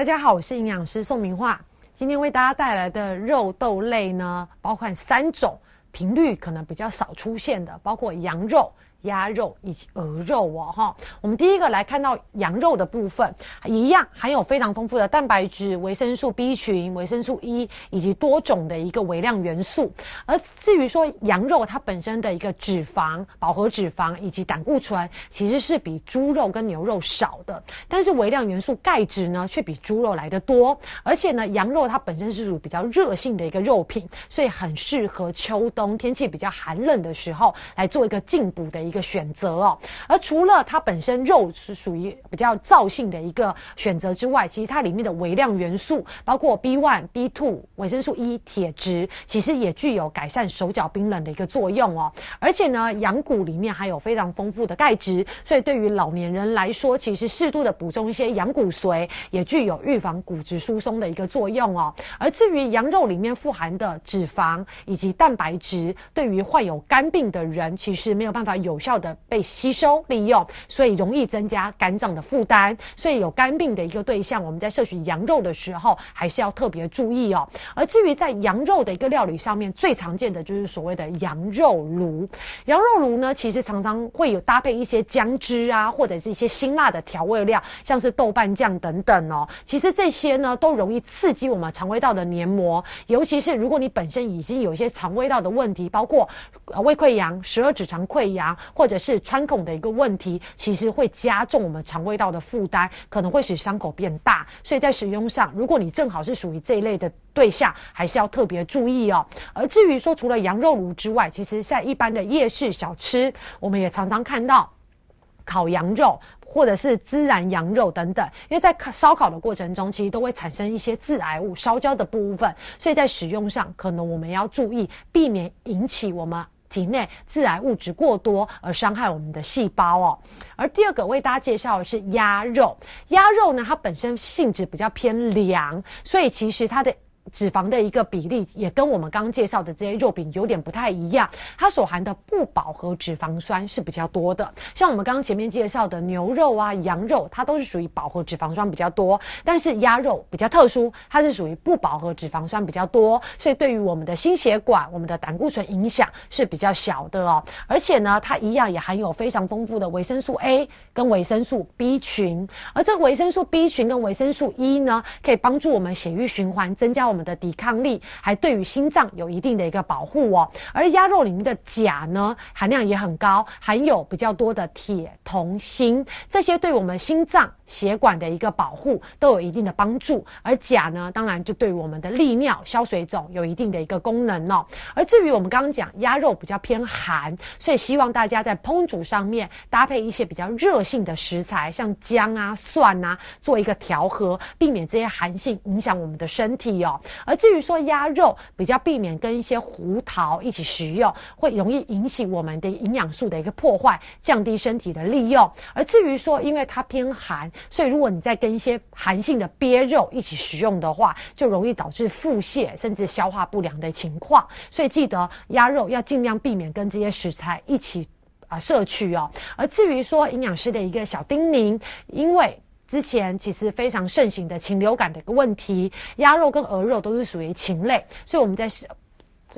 大家好，我是营养师宋明化。今天为大家带来的肉豆类呢，包括三种频率可能比较少出现的，包括羊肉。鸭肉以及鹅肉哦，哈，我们第一个来看到羊肉的部分，一样含有非常丰富的蛋白质、维生素 B 群、维生素 E 以及多种的一个微量元素。而至于说羊肉它本身的一个脂肪、饱和脂肪以及胆固醇，其实是比猪肉跟牛肉少的，但是微量元素钙质呢，却比猪肉来的多。而且呢，羊肉它本身是属于比较热性的一个肉品，所以很适合秋冬天气比较寒冷的时候来做一个进补的。一一个选择哦，而除了它本身肉是属于比较燥性的一个选择之外，其实它里面的微量元素，包括 B one、B two、维生素 E、铁质，其实也具有改善手脚冰冷的一个作用哦。而且呢，羊骨里面还有非常丰富的钙质，所以对于老年人来说，其实适度的补充一些羊骨髓，也具有预防骨质疏松的一个作用哦。而至于羊肉里面富含的脂肪以及蛋白质，对于患有肝病的人，其实没有办法有有效的被吸收利用，所以容易增加肝脏的负担。所以有肝病的一个对象，我们在摄取羊肉的时候，还是要特别注意哦。而至于在羊肉的一个料理上面，最常见的就是所谓的羊肉炉。羊肉炉呢，其实常常会有搭配一些姜汁啊，或者是一些辛辣的调味料，像是豆瓣酱等等哦。其实这些呢，都容易刺激我们肠胃道的黏膜，尤其是如果你本身已经有一些肠胃道的问题，包括胃溃疡、十二指肠溃疡。或者是穿孔的一个问题，其实会加重我们肠胃道的负担，可能会使伤口变大。所以在使用上，如果你正好是属于这一类的对象，还是要特别注意哦。而至于说除了羊肉炉之外，其实在一般的夜市小吃，我们也常常看到烤羊肉或者是孜然羊肉等等。因为在烤烧烤的过程中，其实都会产生一些致癌物、烧焦的部分，所以在使用上，可能我们要注意，避免引起我们。体内致癌物质过多而伤害我们的细胞哦。而第二个为大家介绍的是鸭肉，鸭肉呢，它本身性质比较偏凉，所以其实它的。脂肪的一个比例也跟我们刚刚介绍的这些肉饼有点不太一样，它所含的不饱和脂肪酸是比较多的。像我们刚刚前面介绍的牛肉啊、羊肉，它都是属于饱和脂肪酸比较多，但是鸭肉比较特殊，它是属于不饱和脂肪酸比较多，所以对于我们的心血管、我们的胆固醇影响是比较小的哦。而且呢，它一样也含有非常丰富的维生素 A 跟维生素 B 群，而这维生素 B 群跟维生素 E 呢，可以帮助我们血液循环，增加我们。的抵抗力还对于心脏有一定的一个保护哦，而鸭肉里面的钾呢含量也很高，含有比较多的铁、铜、锌，这些对我们心脏血管的一个保护都有一定的帮助。而钾呢，当然就对我们的利尿、消水肿有一定的一个功能哦。而至于我们刚刚讲鸭肉比较偏寒，所以希望大家在烹煮上面搭配一些比较热性的食材，像姜啊、蒜啊，做一个调和，避免这些寒性影响我们的身体哦。而至于说鸭肉比较避免跟一些胡桃一起食用，会容易引起我们的营养素的一个破坏，降低身体的利用。而至于说，因为它偏寒，所以如果你再跟一些寒性的鳖肉一起食用的话，就容易导致腹泻甚至消化不良的情况。所以记得鸭肉要尽量避免跟这些食材一起啊摄取哦。而至于说营养师的一个小叮咛，因为。之前其实非常盛行的禽流感的一个问题，鸭肉跟鹅肉都是属于禽类，所以我们在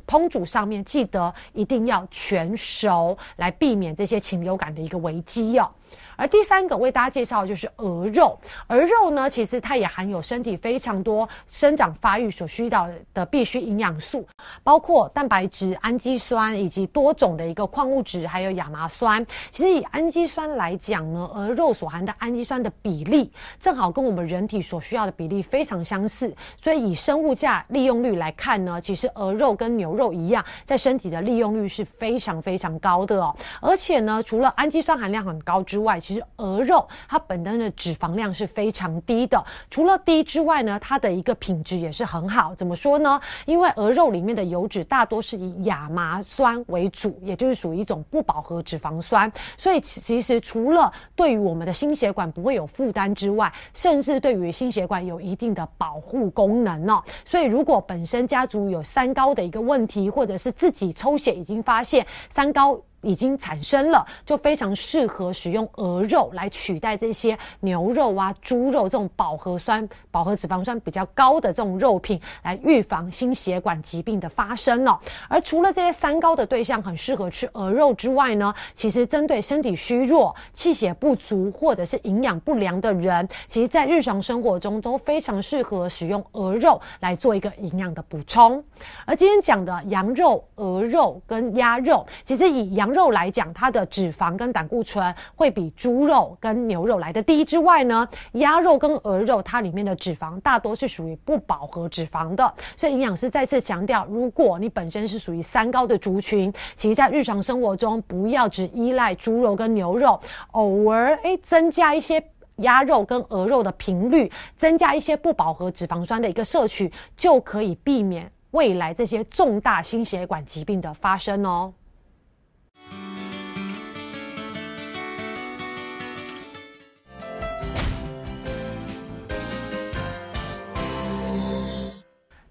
烹煮上面记得一定要全熟，来避免这些禽流感的一个危机哦。而第三个为大家介绍的就是鹅肉，鹅肉呢，其实它也含有身体非常多生长发育所需要的必需营养素，包括蛋白质、氨基酸以及多种的一个矿物质，还有亚麻酸。其实以氨基酸来讲呢，鹅肉所含的氨基酸的比例正好跟我们人体所需要的比例非常相似，所以以生物价利用率来看呢，其实鹅肉跟牛肉一样，在身体的利用率是非常非常高的哦。而且呢，除了氨基酸含量很高之外，其实鹅肉它本身的脂肪量是非常低的，除了低之外呢，它的一个品质也是很好。怎么说呢？因为鹅肉里面的油脂大多是以亚麻酸为主，也就是属于一种不饱和脂肪酸，所以其实除了对于我们的心血管不会有负担之外，甚至对于心血管有一定的保护功能哦。所以如果本身家族有三高的一个问问题，或者是自己抽血已经发现三高。已经产生了，就非常适合使用鹅肉来取代这些牛肉啊、猪肉这种饱和酸、饱和脂肪酸比较高的这种肉品，来预防心血管疾病的发生哦。而除了这些三高的对象很适合吃鹅肉之外呢，其实针对身体虚弱、气血不足或者是营养不良的人，其实在日常生活中都非常适合使用鹅肉来做一个营养的补充。而今天讲的羊肉、鹅肉跟鸭肉，其实以羊肉来讲，它的脂肪跟胆固醇会比猪肉跟牛肉来的低之外呢，鸭肉跟鹅肉它里面的脂肪大多是属于不饱和脂肪的，所以营养师再次强调，如果你本身是属于三高的族群，其实在日常生活中不要只依赖猪肉跟牛肉，偶尔诶增加一些鸭肉跟鹅肉的频率，增加一些不饱和脂肪酸的一个摄取，就可以避免未来这些重大心血管疾病的发生哦。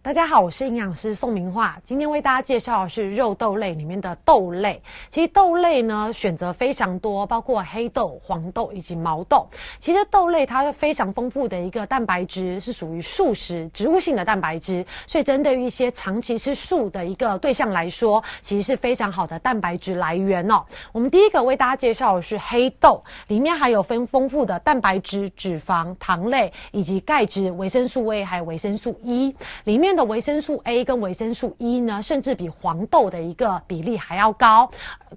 大家好，我是营养师宋明化。今天为大家介绍的是肉豆类里面的豆类。其实豆类呢选择非常多，包括黑豆、黄豆以及毛豆。其实豆类它非常丰富的一个蛋白质，是属于素食植物性的蛋白质，所以针对于一些长期吃素的一个对象来说，其实是非常好的蛋白质来源哦。我们第一个为大家介绍的是黑豆，里面含有分丰富的蛋白质、脂肪、糖类以及钙质、维生素 A 还有维生素 E，里面。的维生素 A 跟维生素 E 呢，甚至比黄豆的一个比例还要高，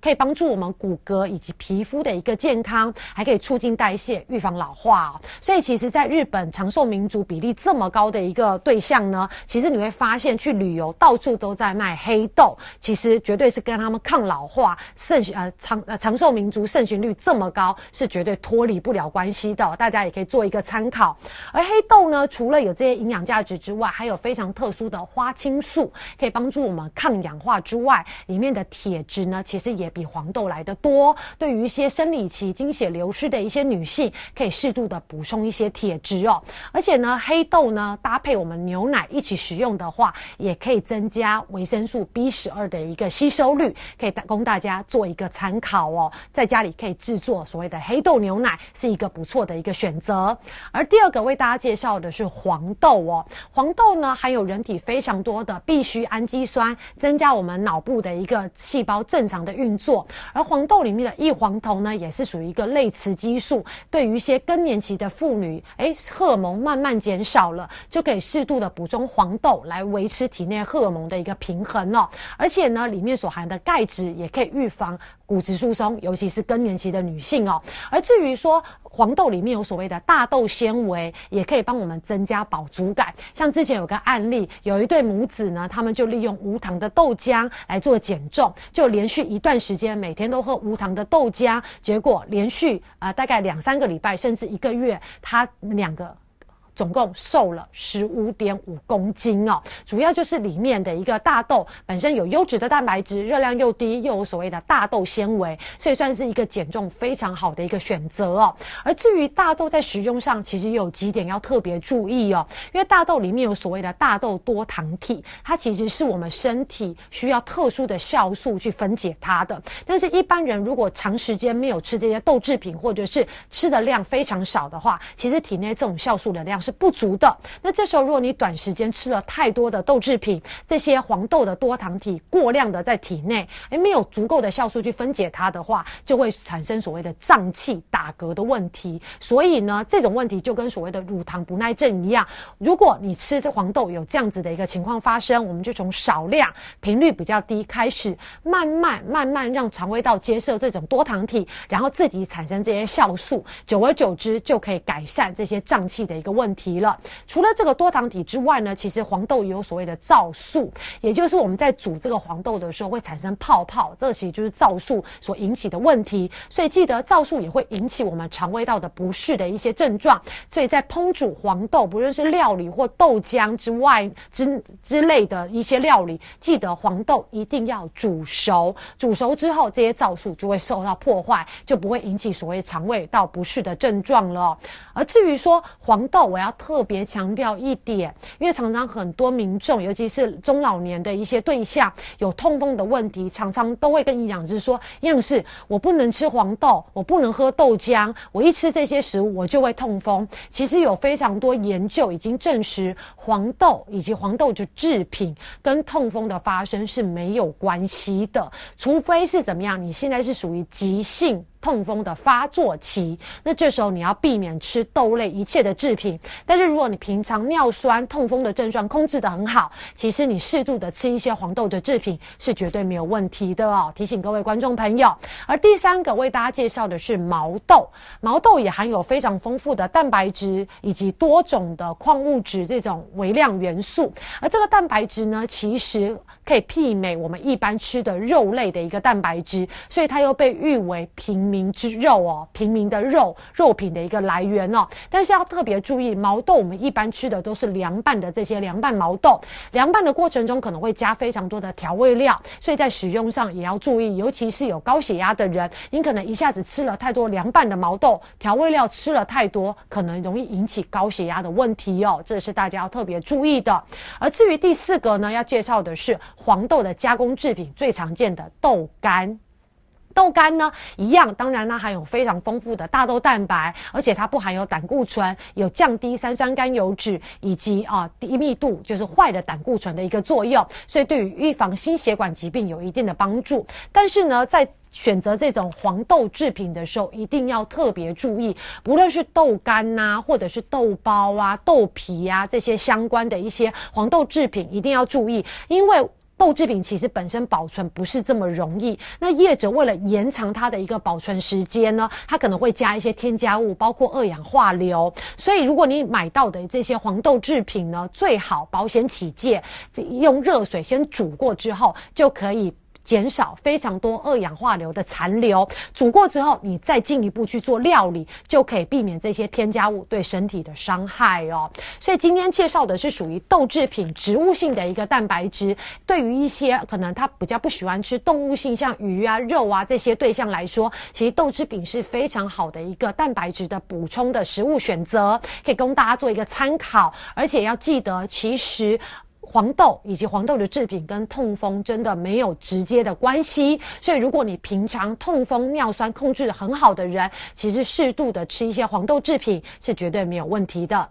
可以帮助我们骨骼以及皮肤的一个健康，还可以促进代谢、预防老化哦。所以，其实，在日本长寿民族比例这么高的一个对象呢，其实你会发现去旅游到处都在卖黑豆，其实绝对是跟他们抗老化、盛呃长呃长寿民族盛行率这么高，是绝对脱离不了关系的。大家也可以做一个参考。而黑豆呢，除了有这些营养价值之外，还有非常特。特殊的花青素可以帮助我们抗氧化之外，里面的铁质呢，其实也比黄豆来的多。对于一些生理期经血流失的一些女性，可以适度的补充一些铁质哦。而且呢，黑豆呢搭配我们牛奶一起食用的话，也可以增加维生素 B 十二的一个吸收率，可以供大家做一个参考哦。在家里可以制作所谓的黑豆牛奶，是一个不错的一个选择。而第二个为大家介绍的是黄豆哦，黄豆呢含有人。人体非常多的必需氨基酸，增加我们脑部的一个细胞正常的运作。而黄豆里面的异黄酮呢，也是属于一个类雌激素，对于一些更年期的妇女，哎，荷尔蒙慢慢减少了，就可以适度的补充黄豆来维持体内荷尔蒙的一个平衡哦。而且呢，里面所含的钙质也可以预防骨质疏松，尤其是更年期的女性哦。而至于说，黄豆里面有所谓的大豆纤维，也可以帮我们增加饱足感。像之前有个案例，有一对母子呢，他们就利用无糖的豆浆来做减重，就连续一段时间每天都喝无糖的豆浆，结果连续啊大概两三个礼拜，甚至一个月，他两个。总共瘦了十五点五公斤哦，主要就是里面的一个大豆本身有优质的蛋白质，热量又低，又有所谓的大豆纤维，所以算是一个减重非常好的一个选择哦。而至于大豆在食用上，其实有几点要特别注意哦，因为大豆里面有所谓的大豆多糖体，它其实是我们身体需要特殊的酵素去分解它的。但是，一般人如果长时间没有吃这些豆制品，或者是吃的量非常少的话，其实体内这种酵素的量。是不足的。那这时候，如果你短时间吃了太多的豆制品，这些黄豆的多糖体过量的在体内，哎，没有足够的酵素去分解它的话，就会产生所谓的胀气、打嗝的问题。所以呢，这种问题就跟所谓的乳糖不耐症一样。如果你吃黄豆有这样子的一个情况发生，我们就从少量、频率比较低开始，慢慢慢慢让肠胃道接受这种多糖体，然后自己产生这些酵素，久而久之就可以改善这些胀气的一个问。提了，除了这个多糖体之外呢，其实黄豆也有所谓的皂素，也就是我们在煮这个黄豆的时候会产生泡泡，这其实就是皂素所引起的问题。所以记得皂素也会引起我们肠胃道的不适的一些症状。所以在烹煮黄豆，不论是料理或豆浆之外之之类的一些料理，记得黄豆一定要煮熟，煮熟之后这些皂素就会受到破坏，就不会引起所谓肠胃道不适的症状了。而至于说黄豆，我要。要特别强调一点，因为常常很多民众，尤其是中老年的一些对象，有痛风的问题，常常都会跟营养师说：“营养师，我不能吃黄豆，我不能喝豆浆，我一吃这些食物我就会痛风。”其实有非常多研究已经证实，黄豆以及黄豆的制品跟痛风的发生是没有关系的，除非是怎么样，你现在是属于急性。痛风的发作期，那这时候你要避免吃豆类一切的制品。但是如果你平常尿酸、痛风的症状控制得很好，其实你适度的吃一些黄豆的制品是绝对没有问题的哦。提醒各位观众朋友。而第三个为大家介绍的是毛豆，毛豆也含有非常丰富的蛋白质以及多种的矿物质这种微量元素。而这个蛋白质呢，其实可以媲美我们一般吃的肉类的一个蛋白质，所以它又被誉为平。民之肉哦，平民的肉肉品的一个来源哦，但是要特别注意，毛豆我们一般吃的都是凉拌的这些凉拌毛豆，凉拌的过程中可能会加非常多的调味料，所以在使用上也要注意，尤其是有高血压的人，您可能一下子吃了太多凉拌的毛豆，调味料吃了太多，可能容易引起高血压的问题哦，这是大家要特别注意的。而至于第四个呢，要介绍的是黄豆的加工制品，最常见的豆干。豆干呢，一样，当然呢含有非常丰富的大豆蛋白，而且它不含有胆固醇，有降低三酸甘油脂以及啊低密度就是坏的胆固醇的一个作用，所以对于预防心血管疾病有一定的帮助。但是呢，在选择这种黄豆制品的时候，一定要特别注意，不论是豆干呐，或者是豆包啊、豆皮啊这些相关的一些黄豆制品，一定要注意，因为。豆制品其实本身保存不是这么容易，那业者为了延长它的一个保存时间呢，它可能会加一些添加物，包括二氧化硫。所以如果你买到的这些黄豆制品呢，最好保险起见，用热水先煮过之后就可以。减少非常多二氧化硫的残留，煮过之后，你再进一步去做料理，就可以避免这些添加物对身体的伤害哦。所以今天介绍的是属于豆制品植物性的一个蛋白质，对于一些可能他比较不喜欢吃动物性，像鱼啊、肉啊这些对象来说，其实豆制品是非常好的一个蛋白质的补充的食物选择，可以供大家做一个参考。而且要记得，其实。黄豆以及黄豆的制品跟痛风真的没有直接的关系，所以如果你平常痛风尿酸控制很好的人，其实适度的吃一些黄豆制品是绝对没有问题的。